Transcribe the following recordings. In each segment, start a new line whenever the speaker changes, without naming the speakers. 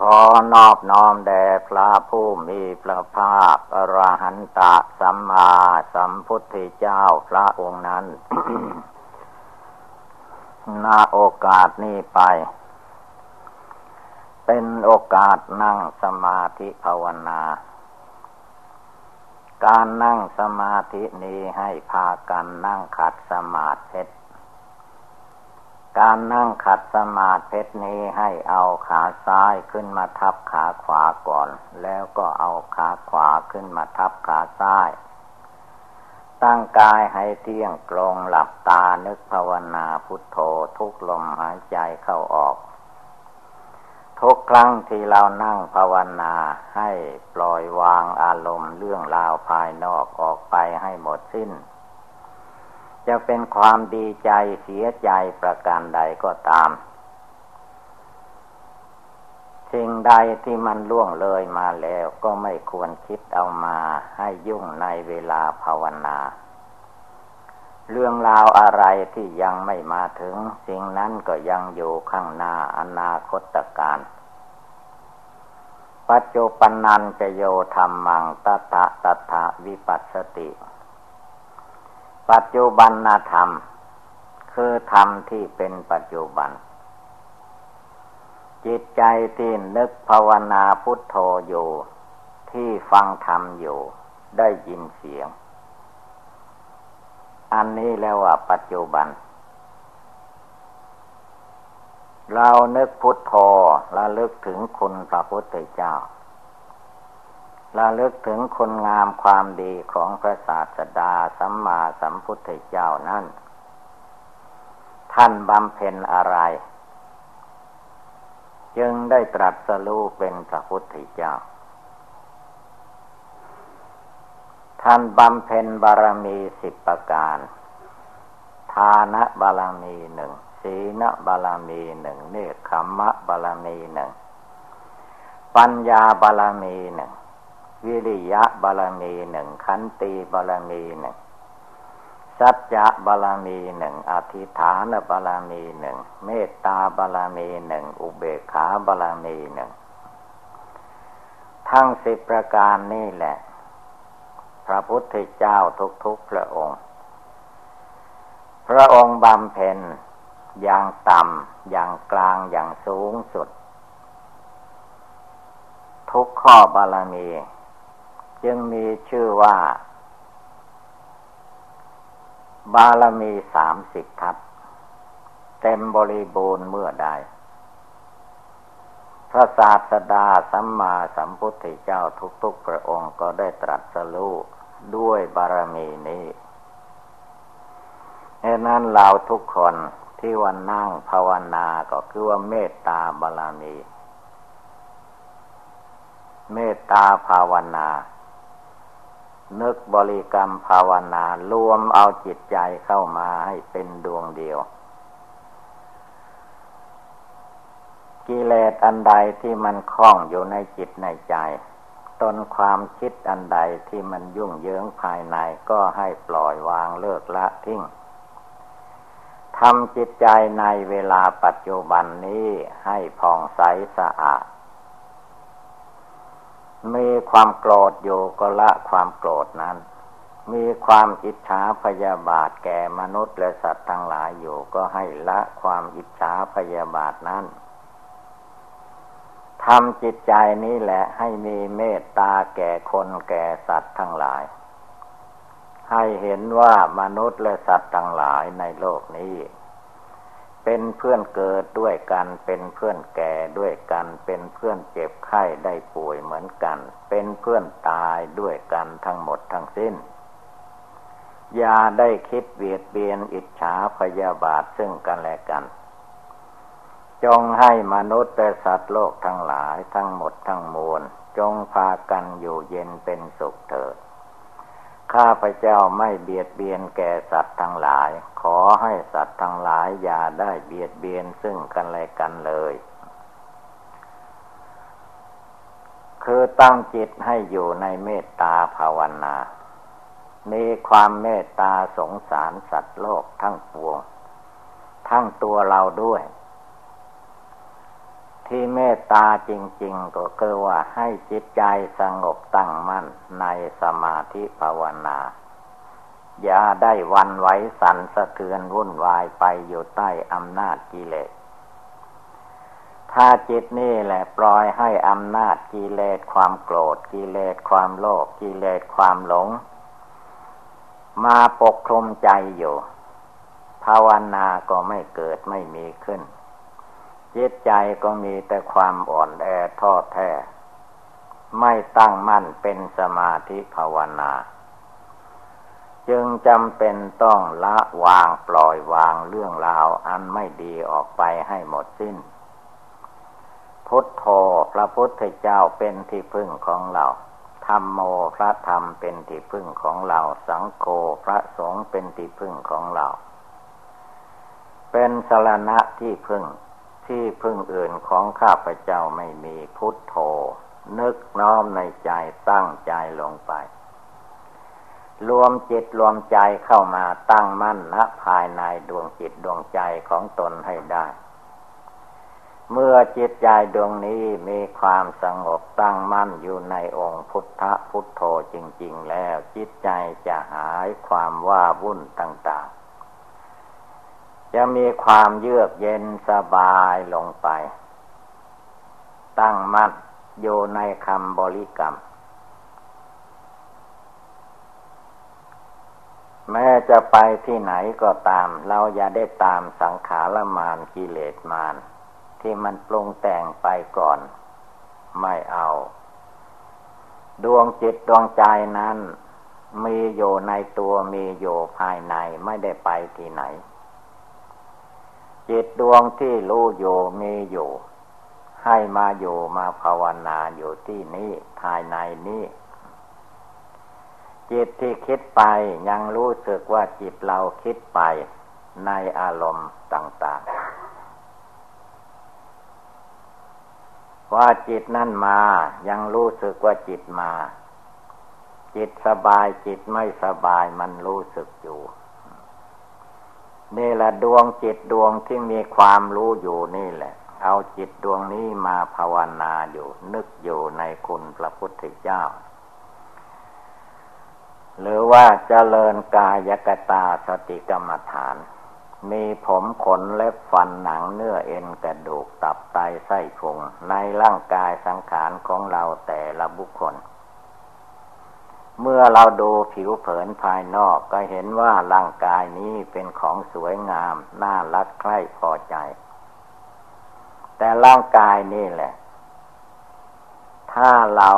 ขอนอบน้อมแด่พระผู้มีพระภาคอรหันตะสัมมาสัมพุทธเจ้าพระองค์นั้นนาโอกาสนี้ไป เป็นโอกาสนั่งสมาธิภาวนา การนั่งสมาธินี้ให้พากันนั่งขัดสมาธิ การนั่งขัดสมาธินี้ให้เอาขาซ้ายขึ้นมาทับขาขวาก่อน แล้วก็เอาขาขวาขึ้นมาทับขาซ้าย ตั้งกายให้เที่ยงตรงหลับตานึกภาวนาพุทโธทุกลมหายใจเข้าออก ทุกครั้งที่เรานั่งภาวนาให้ปล่อยวางอารมณ์เรื่องราวภายนอกออกไปให้หมดสิ้น จะเป็นความดีใจเสียใจประการใดก็ตาม สิ่งใดที่มันล่วงเลยมาแล้วก็ไม่ควรคิดเอามาให้ยุ่งในเวลาภาวนา เรื่องราวอะไรที่ยังไม่มาถึง สิ่งนั้นก็ยังอยู่ข้างหน้าอนาคตการปัจจุปนนันจะโยธรรมังตถะตถะวิปัสสติ ปัจจุบันธรรม คือธรรมที่เป็นปัจจุบัน จิตใจที่นึกภาวนาพุทโธอยู่ ที่ฟังธรรมอยู่ ได้ยินเสียง อันนี้แล้วว่าปัจจุบัน เรานึกพุทโธระลึกถึงคุณพระพุทธเจ้า ระลึกถึงคุณงามความดีของพระศาสดาสัมมาสัมพุทธเจ้านั้นท่านบำเพ็ญอะไร จึงได้ตรัสรู้เป็นพระพุทธเจ้า ท่านบำเพ็ญบารมีสิบประการ ทานบารมีหนึ่งศีลบารมีหนึ่งเนคขมะบารมีหนึ่ง ปัญญาบารมีหนึ่ง วิริยะบาลมีหนึ่งขันติบาลมีหนึ่งสัจจะบาลมีหนึ่งอธิฐานบาลมีหนึ่งเมตตาบาลมีหนึ่งอุเบกขาบาลมีหนึ่งทั้งสิบประการนี่แหละ พระพุทธเจ้าทุกๆพระองค์ พระองค์บำเพ็ญอย่างต่ำอย่างกลางอย่างสูงสุด ทุกข้อบารมี จึงมีชื่อว่า บารมีสามสิบทัศเต็มบริบูรณ์เมื่อใด พระศาสดาสัมมาสัมพุทธเจ้าทุกๆพระองค์ก็ได้ตรัสรู้ด้วยบารมีนี้ดังนั้นเราทุกคนที่วันนั่งภาวนาก็คือว่าเมตตาบารมี เมตตาภาวนา นึกบริกรรมภาวนารวมเอาจิตใจเข้ามาให้เป็นดวงเดียว กิเลสอันใดที่มันคล้องอยู่ในจิตในใจ ตนความคิดอันใดที่มันยุ่งเหยิงภายในก็ให้ปล่อยวางเลิกละทิ้งทำจิตใจในเวลาปัจจุบันนี้ให้ผ่องใสสะอาด มีความโกรธอยู่ก็ละความโกรธนั้น มีความอิจฉาพยาบาทแก่มนุษย์และสัตว์ทั้งหลายอยู่ก็ให้ละความอิจฉาพยาบาทนั้นทำจิตใจนี้แหละให้มีเมตตาแก่คนแก่สัตว์ทั้งหลาย ให้เห็นว่ามนุษย์และสัตว์ทั้งหลายในโลกนี้ เป็นเพื่อนเกิดด้วยกัน เป็นเพื่อนแก่ด้วยกัน เป็นเพื่อนเจ็บไข้ได้ป่วยเหมือนกัน เป็นเพื่อนตายด้วยกันทั้งหมดทั้งสิ้น อย่าได้คิดเบียดเบียนอิจฉาพยาบาทซึ่งกันและกัน จงให้มนุษย์และสัตว์โลกทั้งหลายทั้งหมดทั้งมวลจงพากันอยู่เย็นเป็นสุขเถิดข้าพเจ้าไม่เบียดเบียนแก่สัตว์ทั้งหลาย ขอให้สัตว์ทั้งหลายอย่าได้เบียดเบียนซึ่งกันและกันเลย คือตั้งจิตให้อยู่ในเมตตาภาวนา มีความเมตตาสงสารสัตว์โลกทั้งปวง ทั้งตัวเราด้วย ที่เมตตาจริง ๆ ก็คือว่าให้จิตใจสงบตั้งมั่นในสมาธิภาวนา อย่าได้วันไหวสั่นสะเทือนวุ่นวายไปอยู่ใต้อำนาจกิเลส ถ้าจิตนี่แหละปล่อยให้อำนาจกิเลสความโกรธกิเลสความโลภกิเลสความหลง มาปกคลุมใจอยู่ ภาวนาก็ไม่เกิดไม่มีขึ้น จิตใจก็มีแต่ความอ่อนแอท้อแท้ ไม่ตั้งมั่นเป็นสมาธิภาวนา จึงจำเป็นต้องละวางปล่อยวางเรื่องราวอันไม่ดีออกไปให้หมดสิ้น พุทโธพระพุทธเจ้าเป็นที่พึ่งของเราธรรมโมพระธรรมเป็นที่พึ่งของเรา สังโฆพระสงฆ์เป็นที่พึ่งของเรา เป็นสรณะที่พึ่งที่พึ่งอื่นของข้าพเจ้าไม่มีพุทโธ นึกน้อมในใจตั้งใจลงไป รวมจิตรวมใจเข้ามาตั้งมั่นณภายในดวงจิตดวงใจของตนให้ได้ เมื่อจิตใจดวงนี้มีความสงบตั้งมั่นอยู่ในองค์พุทธพุทโธจริง ๆ แล้วจิตใจจะหายความว่าวุ่นต่างๆ จะมีความเยือกเย็นสบายลงไป ตั้งมั่นอยู่ในคำบริกรรม แม้จะไปที่ไหนก็ตาม เราอย่าได้ตามสังขารมานกิเลสมาน ที่มันปรุงแต่งไปก่อน ไม่เอา ดวงจิตดวงใจนั้น มีอยู่ในตัวมีอยู่ภายในไม่ได้ไปที่ไหน จิตดวงที่รู้อยู่มีอยู่ ให้มาอยู่มาภาวนาอยู่ที่นี้ภายในนี้ จิตที่คิดไปยังรู้สึกว่าจิตเราคิดไปในอารมณ์ต่าง ๆ ว่าจิตนั่นมายังรู้สึกว่าจิตมา จิตสบายจิตไม่สบายมันรู้สึกอยู่นี่แหละดวงจิตดวงที่มีความรู้อยู่นี่แหละ เอาจิตดวงนี้มาภาวนาอยู่ นึกอยู่ในคุณพระพุทธเจ้า หรือว่าเจริญกายกตาสติกรรมฐาน มีผมขนเล็บฟันหนังเนื้อเอ็นกระดูกตับไตไส้พุงในร่างกายสังขารของเราแต่ละบุคคล เมื่อเราดูผิวเผินภายนอกก็เห็นว่าร่างกายนี้เป็นของสวยงาม น่ารักใคร่พอใจ แต่ร่างกายนี่แหละ ถ้าเรา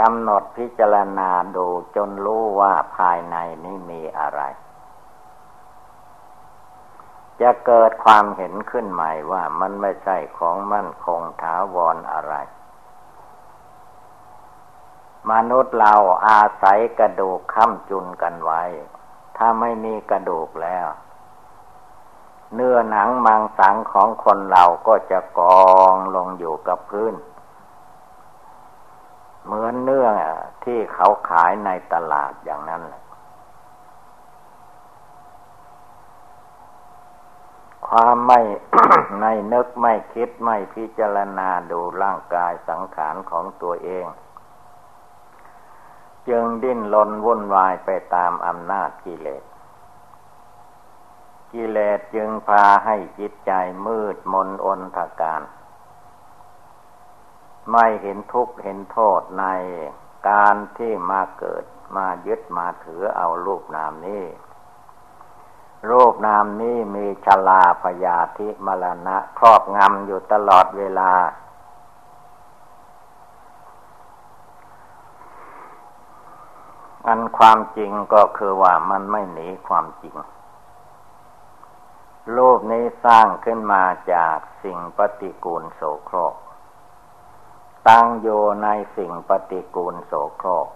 กำหนดพิจารณาดูจนรู้ว่าภายในนี้มีอะไร จะเกิดความเห็นขึ้นใหม่ว่ามันไม่ใช่ของมั่นคงถาวรออะไร มนุษย์เราอาศัยกระดูกค้ำจุนกันไว้ ถ้าไม่มีกระดูกแล้ว เนื้อหนังมังสังของคนเราก็จะกองลงอยู่กับพื้น เหมือนเนื้อที่เขาขายในตลาดอย่างนั้นแหละความไม่ในนึกไม่คิดไม่พิจารณาดูร่างกายสังขารของตัวเอง จึงดิ้นรนวุ่นวายไปตามอำนาจกิเลส กิเลสจึงพาให้จิตใจมืดมนอนทการ ไม่เห็นทุกข์เห็นโทษในการที่มาเกิดมายึดมาถือเอารูปนามนี้ รูปนามนี้มีชลาพยาธิมรณะครอบงำอยู่ตลอดเวลา อันความจริงก็คือว่ามันไม่หนีความจริงโลกนี้สร้างขึ้นมาจากสิ่งปฏิกูลโสโครก ตั้งโยในสิ่งปฏิกูลโสโครก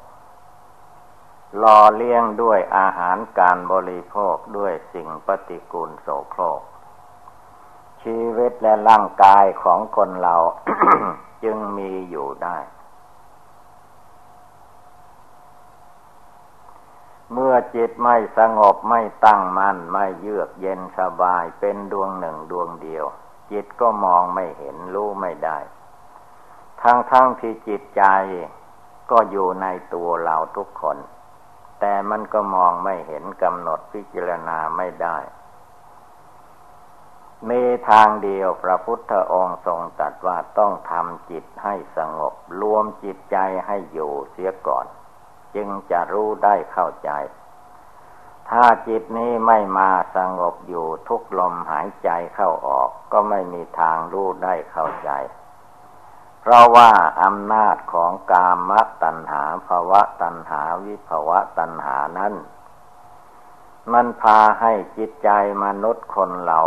รอเลี้ยงด้วยอาหารการบริโภคด้วยสิ่งปฏิกูลโสโครก ชีวิตและร่างกายของคนเราจึงมีอยู่ได้ เมื่อจิตไม่สงบไม่ตั้งมัน่นไม่เยือกเย็นสบายเป็นดวงหนึ่งดวงเดียว จิตก็มองไม่เห็นรู้ไม่ได้ ทั้งทั้งที่จิตใจก็อยู่ในตัวเราทุกคน แต่มันก็มองไม่เห็นกำหนดพิจารณาไม่ได้ มีทางเดียวพระพุทธองค์ทรงตรัสว่าต้องทำจิตให้สงบ รวมจิตใจให้อยู่เสียก่อน จึงจะรู้ได้เข้าใจ ถ้าจิตนี้ไม่มาสงบอยู่ทุกลมหายใจเข้าออก ก็ไม่มีทางรู้ได้เข้าใจ เพราะว่าอำนาจของกามตัณหาภาวะตัณหาวิภาวะตัณหานั้น มันพาให้จิตใจมนุษย์คนเรา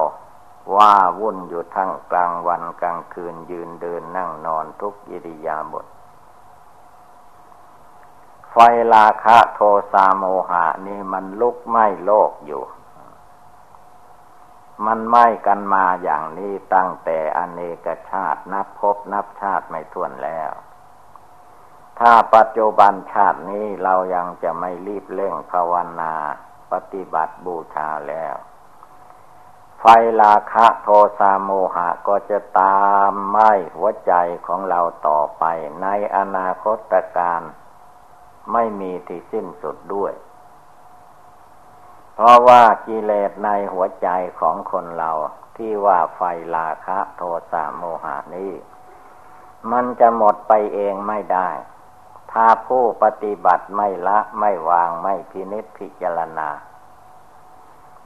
ว่าวุ่นอยู่ทั้งกลางวันกลางคืนยืนเดินนั่งนอนทุกอิริยาบถไฟราคะโทสะโมหะนี่มันลุกไหม้โลกอยู่ มันไหม้กันมาอย่างนี้ตั้งแต่อเนกชาตินับพบนับชาติไม่ถ้วนแล้ว ถ้าปัจจุบันชาตินี้เรายังจะไม่รีบเร่งภาวนาปฏิบัติบูชาแล้ว ไฟราคะโทสะโมหะก็จะตามไหม้หัวใจของเราต่อไปในอนาคตการ ไม่มีที่สิ้นสุดด้วย เพราะว่ากิเลสในหัวใจของคนเราที่ว่าไฟลาคะ โทสะโมหานี้ มันจะหมดไปเองไม่ได้ ถ้าผู้ปฏิบัติไม่ละไม่วางไม่พินิจพิจารณา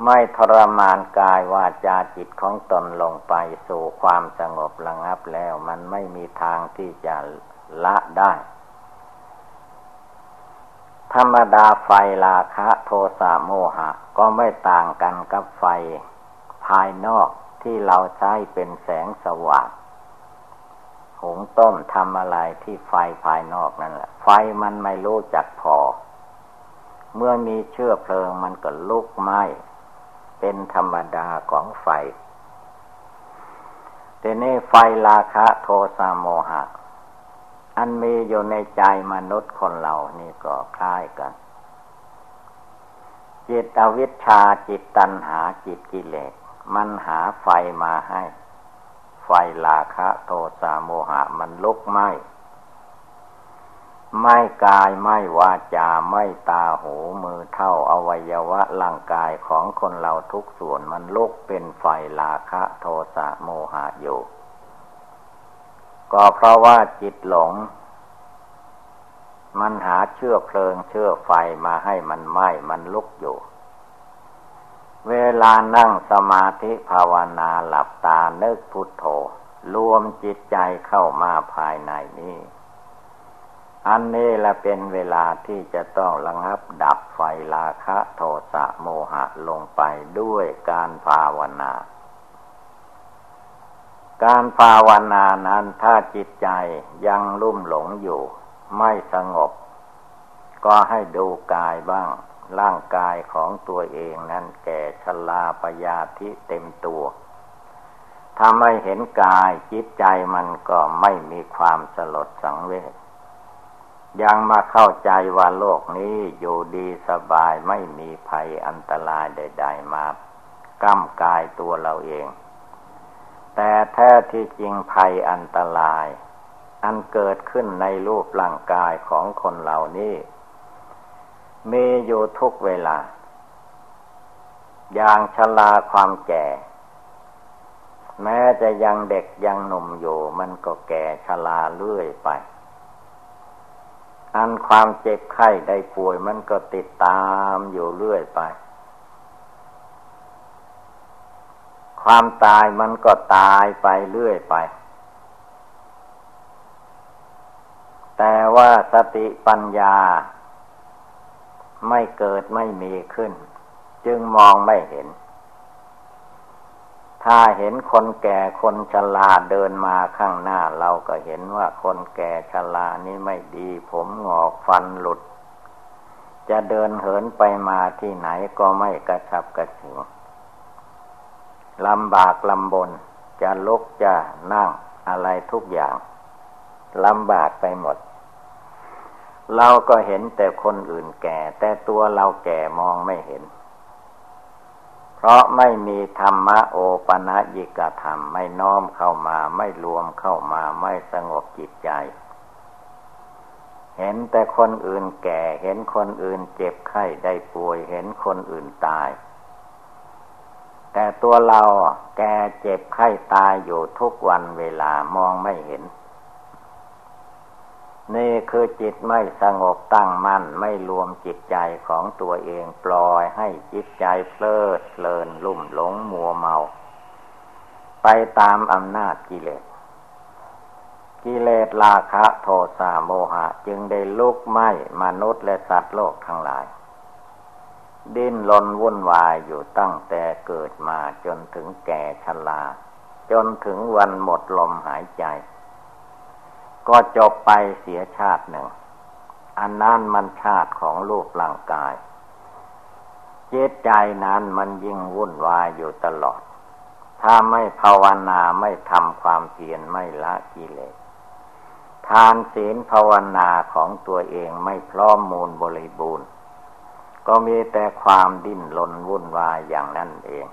ไม่ทรมานกายวาจาจิตของตนลงไปสู่ความสงบระงับแล้ว มันไม่มีทางที่จะละได้ ธรรมดาไฟราคะโทสะโมหะ ก็ไม่ต่างกันกับไฟ ภายนอกที่เราใช้เป็นแสงสว่างหุงต้มทำอะไรที่ไฟภายนอกนั่นแหละ ไฟมันไม่รู้จักพอ เมื่อมีเชื้อเพลิงมันก็ลุกไหม้เป็นธรรมดาของไฟแต่นี่ไฟราคะโทสะโมหะ อันมีอยู่ในใจมนุษย์คนเรานี่ก็คล้ายกัน จิตอวิชชาจิตตัณหาจิตกิเลส มันหาไฟมาให้ ไฟลาคะโทสะโมหะมันลุกไหมไม่กายไม่วาจาไม่ตาหูมือเท่าอวัยวะร่างกายของคนเราทุกส่วนมันลุกเป็นไฟลาคะโทสะโมหะอยู่ ก็เพราะว่าจิตหลง มันหาเชื้อเพลิงเชื้อไฟมาให้มันไหม้มันลุกอยู่ เวลานั่งสมาธิภาวนาหลับตาเนึกพุทโธรวมจิตใจเข้ามาภายในนี้ อันนี้ละเป็นเวลาที่จะต้องระงับดับไฟราคะโทสะโมหะลงไปด้วยการภาวนา การภาวนานั้นถ้าจิตใจยังลุ่มหลงอยู่ ไม่สงบ ก็ให้ดูกายบ้าง ร่างกายของตัวเองนั้นแก่ชลาปยาธิเต็มตัวถ้าไม่เห็นกายจิตใจมันก็ไม่มีความสลดสังเวชยังมาเข้าใจว่าโลกนี้อยู่ดีสบายไม่มีภัยอันตรายใด ๆ มาก้ำกายตัวเราเอง แต่แท้ที่จริงภัยอันตราย อันเกิดขึ้นในรูปร่างกายของคนเหล่านี้ มีอยู่ทุกเวลา อย่างชราความแก่ แม้จะยังเด็กยังหนุ่มอยู่มันก็แก่ชราเรื่อยไป อันความเจ็บไข้ได้ป่วยมันก็ติดตามอยู่เรื่อยไป ความตายมันก็ตายไปเรื่อยไป แต่ว่าสติปัญญา ไม่เกิดไม่มีขึ้น จึงมองไม่เห็น ถ้าเห็นคนแก่คนชราเดินมาข้างหน้า เราก็เห็นว่าคนแก่ชรานี้ไม่ดี ผมงอกฟันหลุด จะเดินเหินไปมาที่ไหนก็ไม่กระชับกระเฉง ลำบากลำบน จะลุกจะนั่งอะไรทุกอย่างลำบากไปหมด เราก็เห็นแต่คนอื่นแก่ แต่ตัวเราแก่มองไม่เห็น เพราะไม่มีธรรมะโอปะยิกธรรมไม่น้อมเข้ามาไม่รวมเข้ามาไม่สงบจิตใจ เห็นแต่คนอื่นแก่ เห็นคนอื่นเจ็บไข้ได้ป่วย เห็นคนอื่นตาย แต่ตัวเราแกเจ็บไข้ตายอยู่ทุกวันเวลามองไม่เห็น นี่คือจิตไม่สงบตั้งมั่นไม่รวมจิตใจของตัวเองปล่อยให้จิตใจเพลิดเพลินลุ่มหลงมัวเมา ไปตามอำนาจกิเลสกิเลสราคะโทสะโมหะ จึงได้ลุกไหม้มนุษย์และสัตว์โลกทั้งหลาย ดิ้นรนวุ่นวายอยู่ตั้งแต่เกิดมาจนถึงแก่ชราจนถึงวันหมดลมหายใจ ก็จบไปเสียชาติหนึ่ง อันนั้นมันชาติของรูปร่างกาย เจตใจนั้นมันยิ่งวุ่นวายอยู่ตลอด ถ้าไม่ภาวนาไม่ทำความเพียรไม่ละกิเลสทานศีลภาวนาของตัวเองไม่พร้อมมูลบริบูรณ์ ก็มีแต่ความดิ้นรนวุ่นวายอย่างนั้นเอง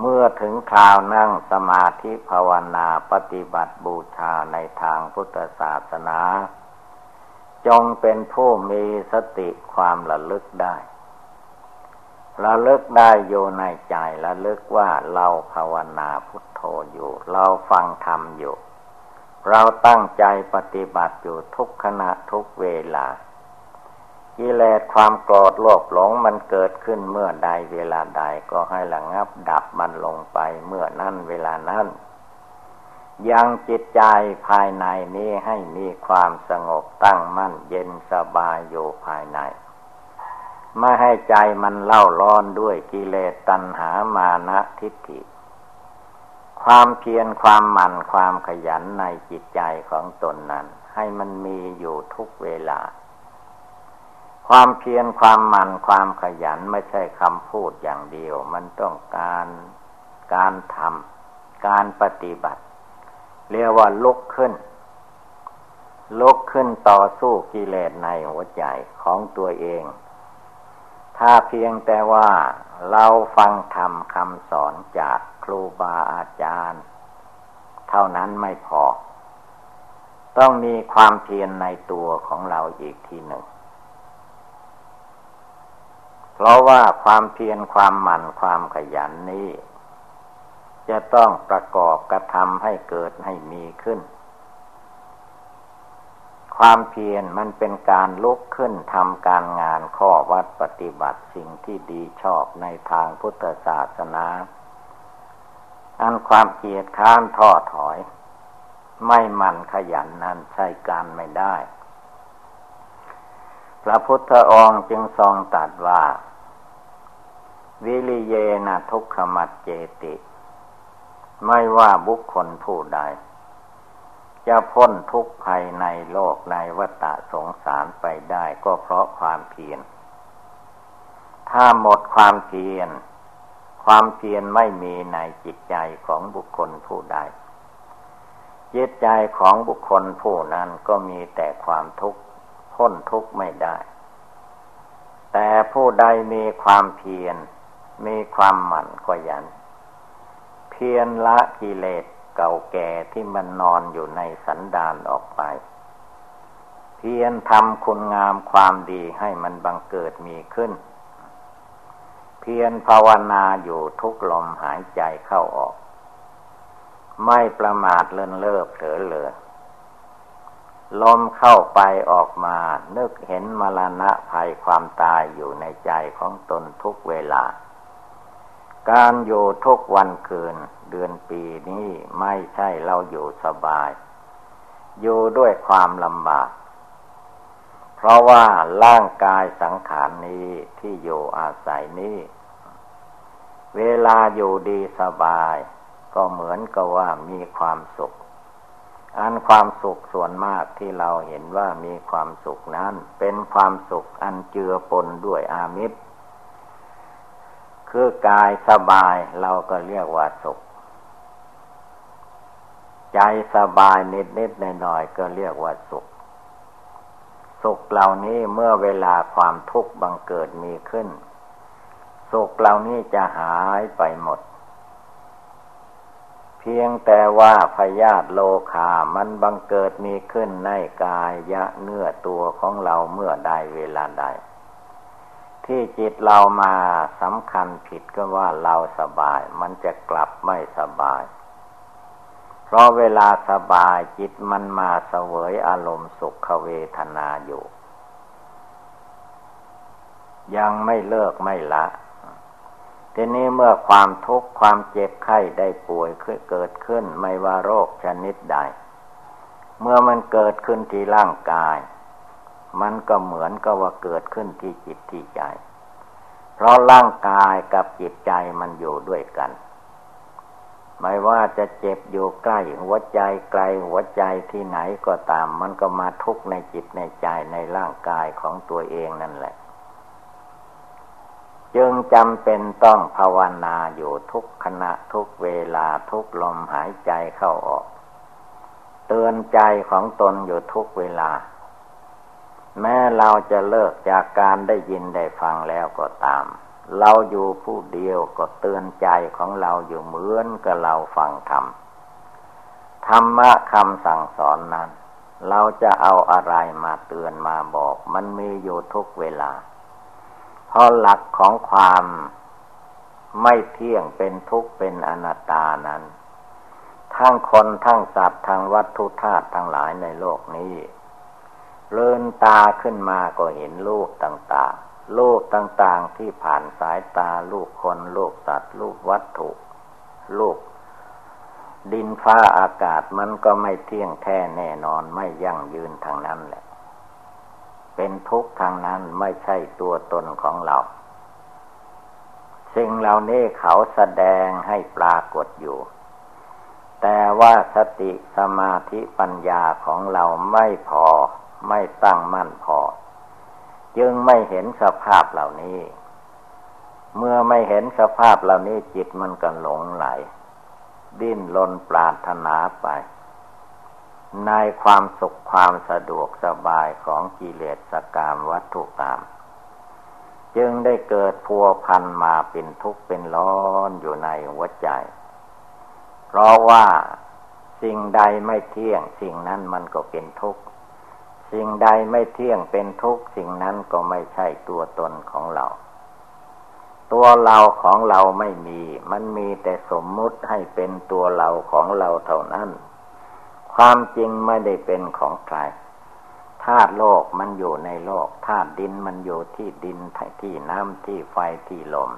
เมื่อถึงคราวนั่งสมาธิภาวนาปฏิบัติบูชาในทางพุทธศาสนา จงเป็นผู้มีสติความระลึกได้ระลึกได้อยู่ในใจระลึกว่าเราภาวนาพุทโธอยู่ เราฟังธรรมอยู่ เราตั้งใจปฏิบัติอยู่ทุกขณะทุกเวลา กิเลสความโกรธโลภหลงมันเกิดขึ้นเมื่อใดเวลาใดก็ให้ระงับดับมันลงไปเมื่อนั้นเวลานั้นยังจิตใจภายในนี้ให้มีความสงบตั้งมั่นเย็นสบายอยู่ภายในไม่ให้ใจมันเล่าร้อนด้วยกิเลสตัณหามานะทิฏฐิ ความเพียรความหมั่นความขยันในจิตใจของตนนั้น ให้มันมีอยู่ทุกเวลา ความเพียรความหมั่นความขยันไม่ใช่คำพูดอย่างเดียว มันต้องการการทำการปฏิบัติ เรียกว่าลุกขึ้น ลุกขึ้นต่อสู้กิเลสในหัวใจของตัวเอง ถ้าเพียงแต่ว่าเราฟังธรรมคำสอนจากครูบาอาจารย์ เท่านั้นไม่พอ ต้องมีความเพียรในตัวของเราอีกทีหนึ่ง เพราะว่าความเพียรความหมั่นความขยันนี้ จะต้องประกอบกระทำให้เกิดให้มีขึ้น ความเพียรมันเป็นการลุกขึ้นทำการงานข้อวัดปฏิบัติสิ่งที่ดีชอบในทางพุทธศาสนา อันความเกียดค้านท้อถอย ไม่มันขยันนั้นใช่การไม่ได้ ระพุทธองค์จึงทรงตรัสว่า วิริเยนะทุกขมัดเจติ ไม่ว่าบุคคลผู้ใด จะพ้นทุกภัยในโลกในวัฏสงสารไปได้ก็เพราะความเพียร ถ้าหมดความเพียร ความเพียรไม่มีในจิตใจของบุคคลผู้ใดจิตใจของบุคคลผู้นั้นก็มีแต่ความทุกข์ พ้นทุกข์ไม่ได้ แต่ผู้ใดมีความเพียร มีความหมั่นขยัน เพียรละกิเลสเก่าแก่ที่มันนอนอยู่ในสันดานออกไป เพียรทำคุณงามความดีให้มันบังเกิดมีขึ้น เพียรภาวนาอยู่ทุกลมหายใจเข้าออก ไม่ประมาทเลินเล่อเผลอเลือ ลมเข้าไปออกมา นึกเห็นมรณะภัยความตายอยู่ในใจของตนทุกเวลา การอยู่ทุกวันคืน เดือนปีนี้ไม่ใช่เราอยู่สบาย อยู่ด้วยความลำบาก เพราะว่าร่างกายสังขารนี้ที่อยู่อาศัยนี้ เวลาอยู่ดีสบาย ก็เหมือนกับว่ามีความสุข อันความสุขส่วนมากที่เราเห็นว่ามีความสุขนั้น เป็นความสุขอันเจือปนด้วยอามิตร คือกายสบายเราก็เรียกว่าสุข ใจสบายนิดนิดหน่อยหน่อยก็เรียกว่าสุข สุขเหล่านี้เมื่อเวลาความทุกข์บังเกิดมีขึ้น สุขเหล่านี้จะหายไปหมด พียงแต่ว่าพยาธิโลคามันบังเกิดมีขึ้นในกายยะเนื้อตัวของเราเมื่อใดเวลาใด ที่จิตเรามาสำคัญผิดก็ว่าเราสบาย มันจะกลับไม่สบาย เพราะเวลาสบายจิตมันมาเสวยอารมณ์สุขเวทนาอยู่ ยังไม่เลิกไม่ละ ทีนี้เมื่อความทุกข์ความเจ็บไข้ได้ป่วยเกิดขึ้นไม่ว่าโรคชนิดใด เมื่อมันเกิดขึ้นที่ร่างกาย มันก็เหมือนกับว่าเกิดขึ้นที่จิตที่ใจ เพราะร่างกายกับจิตใจมันอยู่ด้วยกัน ไม่ว่าจะเจ็บอยู่ใกล้หัวใจไกลหัวใจที่ไหนก็ตาม มันก็มาทุกข์ในจิตในใจในร่างกายของตัวเองนั่นแหละ จึงจำเป็นต้องภาวนาอยู่ทุกขณะทุกเวลาทุกลมหายใจเข้าออก เตือนใจของตนอยู่ทุกเวลา แม้เราจะเลิกจากการได้ยินได้ฟังแล้วก็ตาม เราอยู่ผู้เดียวก็เตือนใจของเราอยู่เหมือนกับเราฟังธรรมธรรมะคำสั่งสอนนั้น เราจะเอาอะไรมาเตือนมาบอก มันมีอยู่ทุกเวลา เพราะหลักของความไม่เที่ยงเป็นทุกข์เป็นอนัตตานั้น ทั้งคนทั้งสัตว์ทั้งวัตถุธาตุทั้งหลายในโลกนี้เลื่นตาขึ้นมาก็เห็นรูปต่างๆรูปต่างๆที่ผ่านสายตาลูกคนลูกสัตว์ลูกวัตถุลูกดินฟ้าอากาศมันก็ไม่เที่ยงแท้แน่นอนไม่ยั่งยืนทางนั้นแหละ เป็นทุกข์ทางนั้นไม่ใช่ตัวตนของเรา สิ่งเหล่านี้เขาแสดงให้ปรากฏอยู่ แต่ว่าสติสมาธิปัญญาของเราไม่พอ ไม่ตั้งมั่นพอ จึงไม่เห็นสภาพเหล่านี้ เมื่อไม่เห็นสภาพเหล่านี้จิตมันก็หลงไหล ดิ้นรนปรารถนาไป ในความสุขความสะดวกสบายของกิเลสกามวัตถุกรรมจึงได้เกิดพัวพันมาเป็นทุกข์เป็นร้อนอยู่ในหัวใจ เพราะว่าสิ่งใดไม่เที่ยง สิ่งนั้นมันก็เป็นทุกข์ สิ่งใดไม่เที่ยงเป็นทุกข์ สิ่งนั้นก็ไม่ใช่ตัวตนของเรา ตัวเราของเราไม่มี มันมีแต่สมมุติให้เป็นตัวเราของเราเท่านั้น ความจริงไม่ได้เป็นของใครธาตุโลกมันอยู่ในโลกธาตุดินมันอยู่ที่ดินที่น้ำที่ไฟที่ลม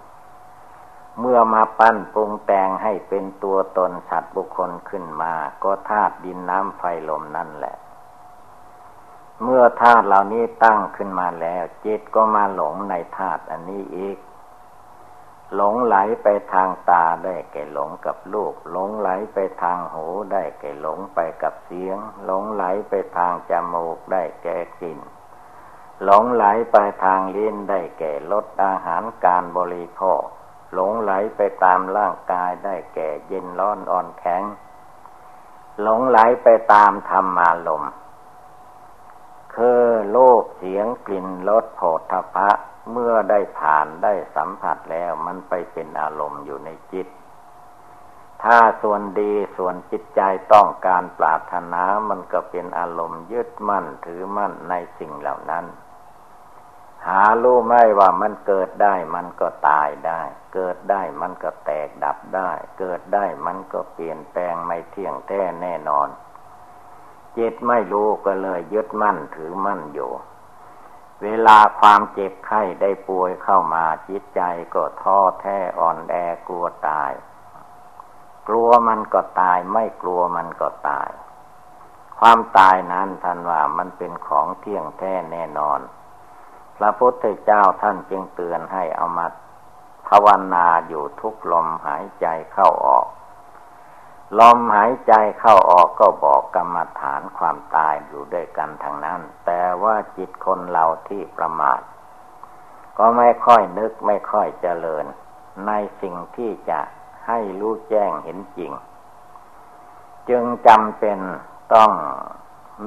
เมื่อมาปั้นปรุงแต่งให้เป็นตัวตนสัตว์บุคคลขึ้นมา ก็ธาตุดินน้ำไฟลมนั่นแหละ เมื่อธาตุเหล่านี้ตั้งขึ้นมาแล้ว จิตก็มาหลงในธาตุอันนี้อีก หลงไหลไปทางตาได้แก่หลงกับลูก หลงไหลไปทางหูได้แก่หลงไปกับเสียง หลงไหลไปทางจมูกได้แก่กลิ่น หลงไหลไปทางลิ้นได้แก่ลดอาหารการบริโภค หลงไหลไปตามร่างกายได้แก่เย็นร้อนอ่อนแข็ง หลงไหลไปตามธรรมารมคือโลกเสียงกลิ่นรสโผฏฐพะ เมื่อได้ผ่านได้สัมผัสแล้วมันไปเป็นอารมณ์อยู่ในจิต ถ้าส่วนดีส่วนจิตใจต้องการปรารถนามันก็เป็นอารมณ์ยึดมั่นถือมั่นในสิ่งเหล่านั้น หารู้ไม่ว่ามันเกิดได้มันก็ตายได้ เกิดได้มันก็แตกดับได้ เกิดได้มันก็เปลี่ยนแปลงไม่เที่ยงแท้แน่นอน จิตไม่รู้ก็เลยยึดมั่นถือมั่นอยู่ เวลาความเจ็บไข้ได้ป่วยเข้ามาจิตใจก็ท้อแท้อ่อนแอกลัวตาย กลัวมันก็ตายไม่กลัวมันก็ตาย ความตายนั้นท่านว่ามันเป็นของเที่ยงแท้แน่นอน พระพุทธเจ้าท่านจึงเตือนให้เอามาภภาวนาอยู่ทุกลมหายใจเข้าออก ลมหายใจเข้าออกก็บอกกรรมฐานความตายอยู่ด้วยกันทางนั้น แต่ว่าจิตคนเราที่ประมาท ก็ไม่ค่อยนึกไม่ค่อยเจริญ ในสิ่งที่จะให้รู้แจ้งเห็นจริง จึงจำเป็นต้อง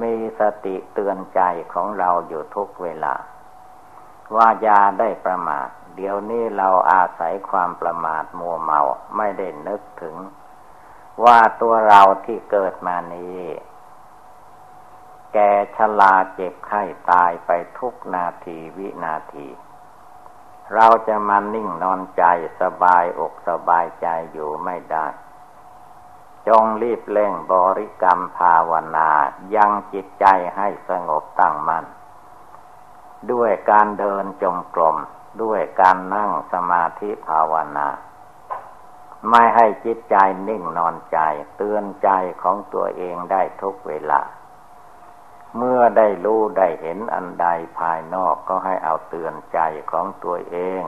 มีสติเตือนใจของเราอยู่ทุกเวลา ว่ายาได้ประมาท เดี๋ยวนี้เราอาศัยความประมาทมัวเมาไม่ได้นึกถึง ว่าตัวเราที่เกิดมานี้ แกชลาเจ็บไข้ตายไปทุกนาทีวินาที เราจะมานิ่งนอนใจสบายอกสบายใจอยู่ไม่ได้ จงรีบเร่งบริกรรมภาวนา ยังจิตใจให้สงบตั้งมัน่น ด้วยการเดินจงกรม ด้วยการนั่งสมาธิภาวนา ไม่ให้จิตใจนิ่งนอนใจ เตือนใจของตัวเองได้ทุกเวลา เมื่อได้รู้ได้เห็นอันใดภายนอกก็ให้เอาเตือนใจของตัวเอง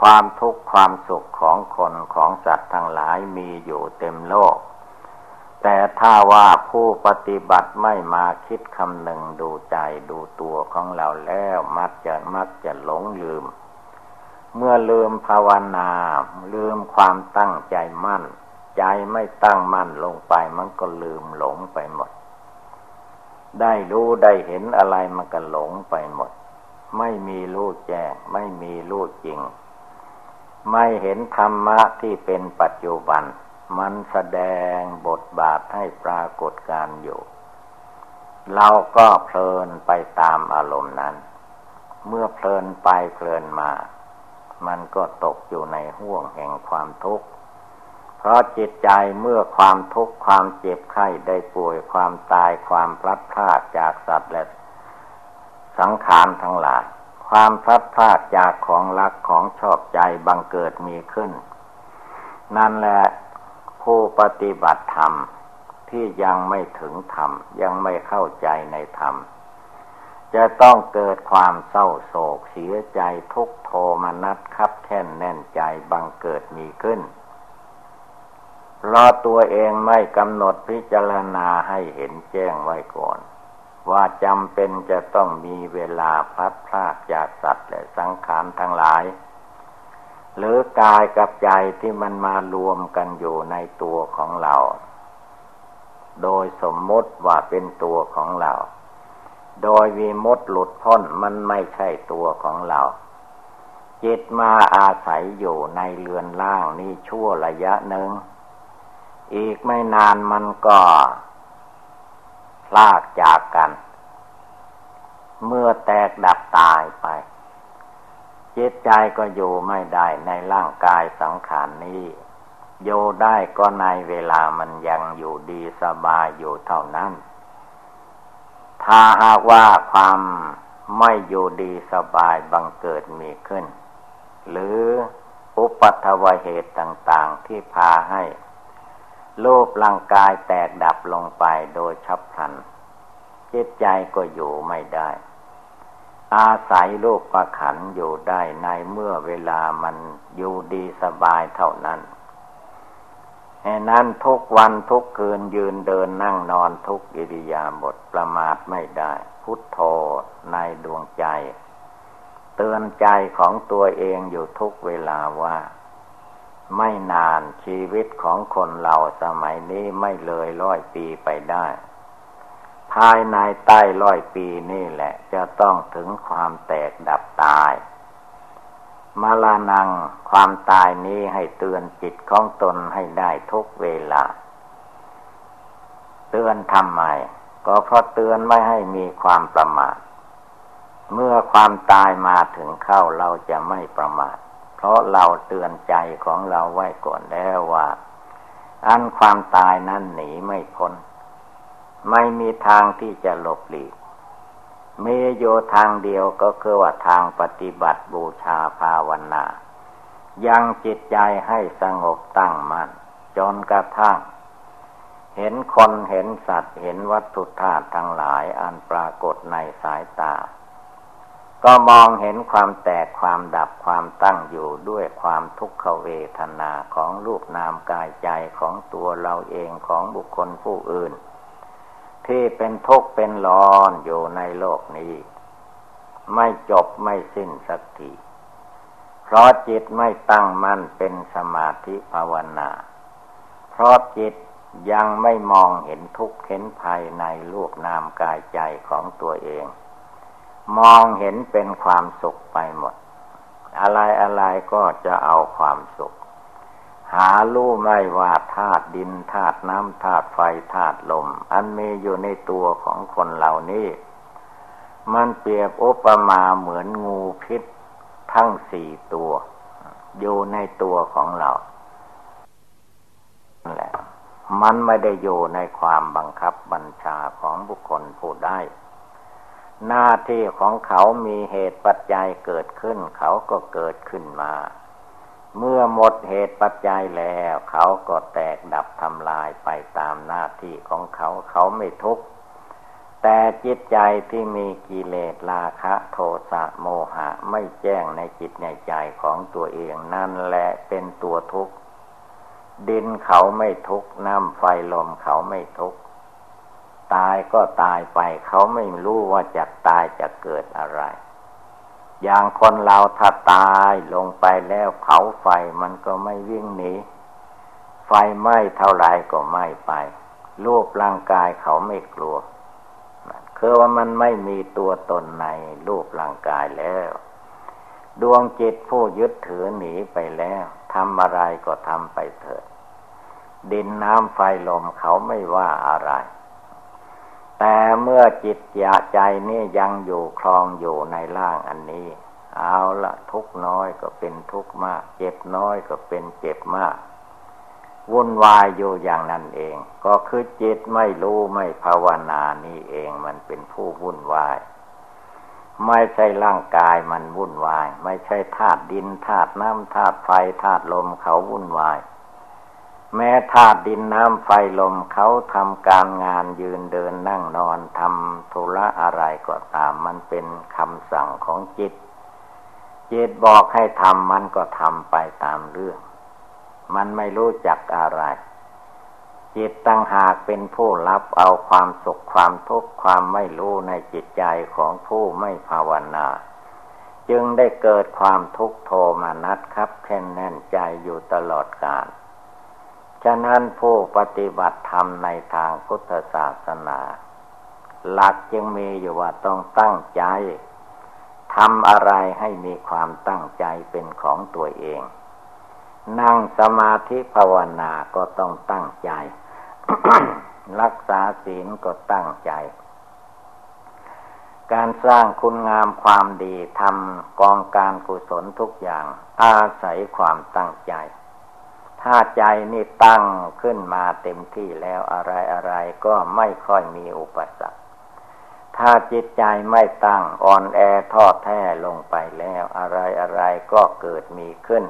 ความทุกข์ความสุขของคนของสัตว์ทั้งหลายมีอยู่เต็มโลก แต่ถ้าว่าผู้ปฏิบัติไม่มาคิดคำหนึ่งดูใจดูตัวของเราแล้วมักจะมักจะหลงลืม เมื่อลืมภาวนา ลืมความตั้งใจมั่น ใจไม่ตั้งมั่นลงไปมันก็ลืมหลงไปหมด ได้รู้ได้เห็นอะไรมันก็หลงไปหมด ไม่มีรู้แจ้งไม่มีรู้จริง ไม่เห็นธรรมะที่เป็นปัจจุบัน มันแสดงบทบาทให้ปรากฏการอยู่ เราก็เพลินไปตามอารมณ์นั้น เมื่อเพลินไปเพลินมา มันก็ตกอยู่ในห่วงแห่งความทุกข์ เพราะจิตใจเมื่อความทุกข์ความเจ็บไข้ได้ป่วยความตายความพลัดพรากจากสัตว์และสังขารทั้งหลาย ความพลัดพรากจากของรักของชอบใจบังเกิดมีขึ้น นั่นแหละผู้ปฏิบัติธรรมที่ยังไม่ถึงธรรมยังไม่เข้าใจในธรรม จะต้องเกิดความเศร้าโศกเสียใจทุกโทมนัสคับแค้นแน่นใจบังเกิดมีขึ้นรอตัวเองไม่กำหนดพิจารณาให้เห็นแจ้งไว้ก่อน ว่าจำเป็นจะต้องมีเวลาพัดพลาดจากสัตว์และสังขารทั้งหลาย หรือกายกับใจที่มันมารวมกันอยู่ในตัวของเรา โดยสมมติว่าเป็นตัวของเรา โดยวีมดหลุดพ้นมันไม่ใช่ตัวของเรา จิตมาอาศัยอยู่ในเรือนล่างนี่ชั่วระยะหนึ่ง อีกไม่นานมันก็ลากจากกัน เมื่อแตกดับตายไป จิตใจก็อยู่ไม่ได้ในร่างกายสังขารนนี้อยู่ได้ก็ในเวลามันยังอยู่ดีสบายอยู่เท่านั้น ถ้าหากว่าความไม่อยู่ดีสบายบังเกิดมีขึ้น หรืออุปัตวเหตุต่าง ๆที่พาให้โลภร่างกายแตกดับลงไปโดยฉับพลันจิตใจก็อยู่ไม่ได้ อาศัยโลกประขันอยู่ได้ในเมื่อเวลามันอยู่ดีสบายเท่านั้น นั้นทุกวันทุกคืนยืนเดินนั่งนอนทุกอิริยาบถประมาทไม่ได้ พุทโธในดวงใจ เตือนใจของตัวเองอยู่ทุกเวลาว่า ไม่นานชีวิตของคนเราสมัยนี้ไม่เลยร้อยปีไปได้ ภายในใต้ร้อยปีนี่แหละ จะต้องถึงความแตกดับตาย มาลานัง ความตายนี้ให้เตือนจิตของตนให้ได้ทุกเวลา เตือนทำไม ก็เพราะเตือนไม่ให้มีความประมาท เมื่อความตายมาถึงเข้าเราจะไม่ประมาท เพราะเราเตือนใจของเราไว้ก่อนแล้วว่า อันความตายนั้นหนีไม่พ้น ไม่มีทางที่จะหลบหลีก มีโยทางเดียวก็คือว่าทางปฏิบัติบูชาภาวนา ยังจิตใจให้สงบตั้งมัน่นจนกระทั่ง เห็นคนเห็นสัตว์เห็นวัตถุธาตุทั้งหลายอันปรากฏในสายตา ก็มองเห็นความแตกความดับความตั้งอยู่ด้วยความทุกขเวทนาของรูปนามกายใจของตัวเราเองของบุคคลผู้อื่น ที่เป็นทุกข์เป็นร้อนอยู่ในโลกนี้ ไม่จบไม่สิ้นสักทีเพราะจิตไม่ตั้งมั่นเป็นสมาธิภาวนา เพราะจิตยังไม่มองเห็นทุกข์เห็นภัยในรูปนามกายใจของตัวเอง มองเห็นเป็นความสุขไปหมด อะไรอะไรก็จะเอาความสุข หาลู่ไม่ว่าธาตุดินธาตุน้ำธาตุไฟธาตุลม อันมีอยู่ในตัวของคนเหล่านี้ มันเปรียบอุปมาเหมือนงูพิษทั้งสี่ตัว อยู่ในตัวของเราแหละมันไม่ได้อยู่ในความบังคับบัญชาของบุคคลผู้ได้ หน้าที่ของเขามีเหตุปัจจัยเกิดขึ้น เขาก็เกิดขึ้นมา เมื่อหมดเหตุปัจจัยแล้ว เขาก็แตกดับทำลายไปตามหน้าที่ของเขาเขาไม่ทุกข์แต่จิตใจที่มีกิเลสราคะ โทสะโมหะไม่แจ้งในจิตในใจของตัวเองนั่นแหละเป็นตัวทุกข์ ดินเขาไม่ทุกข์น้ำไฟลมเขาไม่ทุกข์ ตายก็ตายไปเขาไม่รู้ว่าจะตายจะเกิดอะไร อย่างคนเราถ้าตายลงไปแล้วเผาไฟมันก็ไม่วิ่งหนี ไฟไหม้เท่าไรก็ไหม้ไป รูปร่างกายเขาไม่กลัวคือว่ามันไม่มีตัวตนในรูปร่างกายแล้ว ดวงจิตผู้ยึดถือหนีไปแล้วทำอะไรก็ทำไปเถิด ดินน้ำไฟลมเขาไม่ว่าอะไร แต่เมื่อจิตยาใจนี่ยังอยู่คลองอยู่ในร่างอันนี้ เอาละทุกน้อยก็เป็นทุกมาก เจ็บน้อยก็เป็นเจ็บมากวุ่นวายอยู่อย่างนั้นเอง ก็คือจิตไม่รู้ไม่ภาวนานี่เองมันเป็นผู้วุ่นวาย ไม่ใช่ร่างกายมันวุ่นวาย ไม่ใช่ธาตุดินธาตุน้ำธาตุไฟธาตุลมเขาวุ่นวาย แม้ธาตุดินน้ำไฟลมเขาทำการงานยืนเดินนั่งนอนทำธุระอะไรก็ตาม มันเป็นคำสั่งของจิต จิตบอกให้ทำมันก็ทำไปตามเรื่อง มันไม่รู้จักอะไร จิตตั้งหากเป็นผู้รับเอาความสุขความทุกข์ความไม่รู้ในจิตใจของผู้ไม่ภาวนา จึงได้เกิดความทุกข์โทมานัดครับแค่นแน่นใจอยู่ตลอดกาล ฉะนั้นผู้ปฏิบัติธรรมในทางพุทธศาสนา หลักจึงมีอยู่ว่าต้องตั้งใจทำอะไรให้มีความตั้งใจเป็นของตัวเอง นั่งสมาธิภาวนาก็ต้องตั้งใจ รักษาศีลก็ตั้งใจ การสร้างคุณงามความดีทำกองการกุศลทุกอย่าง อาศัยความตั้งใจ ถ้าใจนี่ตั้งขึ้นมาเต็มที่แล้วอะไรอะไรก็ไม่ค่อยมีอุปสรรค ถ้าจิตใจไม่ตั้งอ่อนแอทอดแท้ลงไปแล้วอะไรอะไรก็เกิดมีขึ้น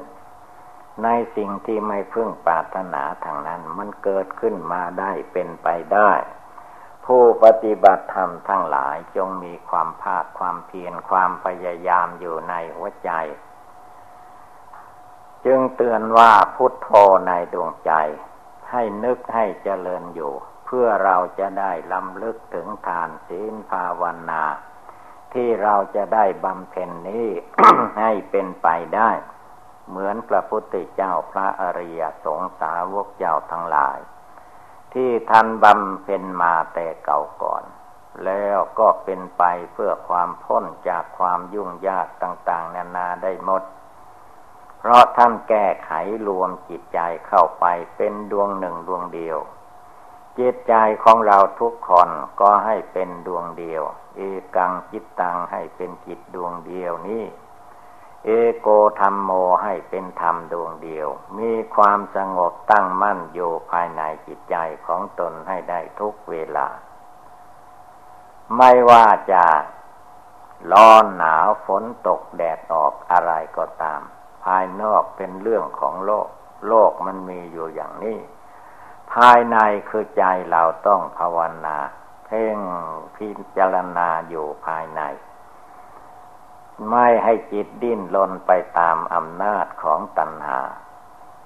ในสิ่งที่ไม่พึ่งปรารถนาทางนั้นมันเกิดขึ้นมาได้เป็นไปได้ ผู้ปฏิบัติธรรมทั้งหลายจงมีความภาคความเพียรความพยายามอยู่ในหัวใจ จึงเตือนว่าพุทโธในดวงใจ ให้นึกให้เจริญอยู่ เพื่อเราจะได้ลำลึกถึงทานศีลภาวนา ที่เราจะได้บำเพ็ญนี้ให้เป็นไปได้ เหมือนพระพุทธเจ้าพระอริยสงสาวกเจ้าทั้งหลาย ที่ท่านบำเพ็ญมาแต่เก่าก่อน แล้วก็เป็นไปเพื่อความพ้นจากความยุ่งยากต่าง ๆ นานาได้หมด เพราะท่านแก้ไขรวมจิตใจเข้าไปเป็นดวงหนึ่งดวงเดียว จิตใจของเราทุกคนก็ให้เป็นดวงเดียว เอกังจิตตังให้เป็นจิตดวงเดียวนี้เอโกธรรมโมให้เป็นธรรมดวงเดียว มีความสงบตั้งมั่นอยู่ภายในจิตใจของตนให้ได้ทุกเวลา ไม่ว่าจะร้อนหนาวฝนตกแดดออกอะไรก็ตาม ภายนอกเป็นเรื่องของโลก โลกมันมีอยู่อย่างนี้ ภายในคือใจเราต้องภาวนาเพ่งพิจารณาอยู่ภายใน ไม่ให้จิตดิ้นรนไปตามอำนาจของตัณหา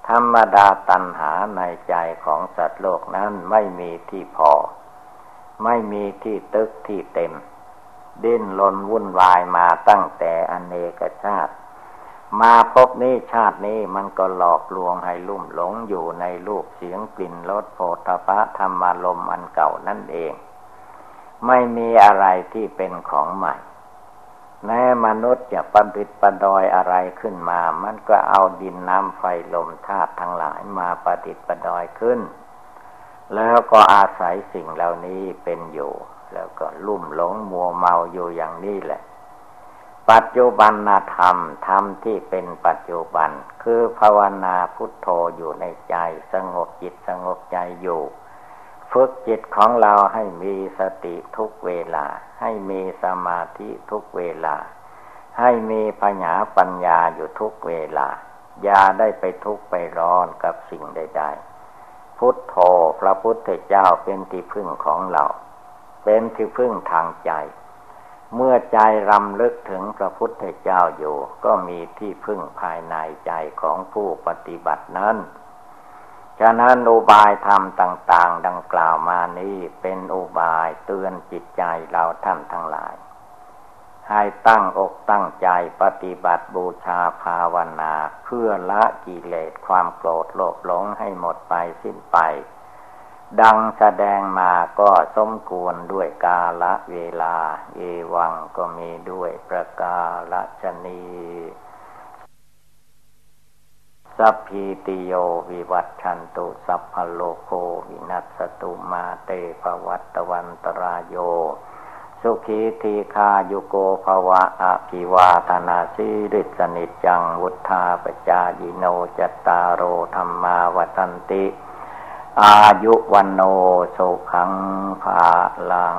ธรรมดาตัณหาในใจของสัตว์โลกนั้นไม่มีที่พอ ไม่มีที่ตึกที่เต็ม ดิ้นรนวุ่นวายมาตั้งแต่อเนกชาติ มาพบนี้ชาตินี้มันก็หลอกลวงให้ลุ่มหลงอยู่ในรูปเสียงกลิ่นรสโผฏฐะธรรมารมอันเก่านั่นเอง ไม่มีอะไรที่เป็นของใหม่แม้มนุษย์จะประดิษฐ์ประดอยอะไรขึ้นมา มันก็เอาดินน้ำไฟลมธาตุทั้งหลายมาประดิษฐ์ประดอยขึ้น แล้วก็อาศัยสิ่งเหล่านี้เป็นอยู่ แล้วก็ลุ่มหลงมัวเมาอยู่อย่างนี้แหละ ปัจจุบันธรรม ธรรมที่เป็นปัจจุบัน คือภาวนาพุทโธอยู่ในใจ สงบจิตสงบใจอยู่ฝึกจิตของเราให้มีสติทุกเวลา ให้มีสมาธิทุกเวลา ให้มีปัญญาปัญญาอยู่ทุกเวลา อย่าได้ไปทุกข์ไปร้อนกับสิ่งใด ๆ พุทโธพระพุทธเจ้าเป็นที่พึ่งของเรา เป็นที่พึ่งทางใจ เมื่อใจรำลึกถึงพระพุทธเจ้าอยู่ ก็มีที่พึ่งภายในใจของผู้ปฏิบัตินั้น ฉะนั้นอุบายธรรมต่าง ๆ ดังกล่าวมานี้เป็นอุบายเตือนจิตใจเราท่านทั้งหลาย ให้ตั้งอกตั้งใจปฏิบัติบูชาภาวนา เพื่อละกิเลสความโกรธโลภหลงให้หมดไปสิ้นไป ดังแสดงมาก็สมควรด้วยกาละเวลา เอวังก็มีด้วยประกาละชนีสัพพีติโยวิวัตชันตุ สัพพโลโควินัสตุมาเตภวัตวันตรายโย สุขีทีคายุโกภวะอภิวาธนาสิริสนิจัง วุธาปจายิโนจตารโอธรรมาวตันติ อายุวันโนสุขังภาลัง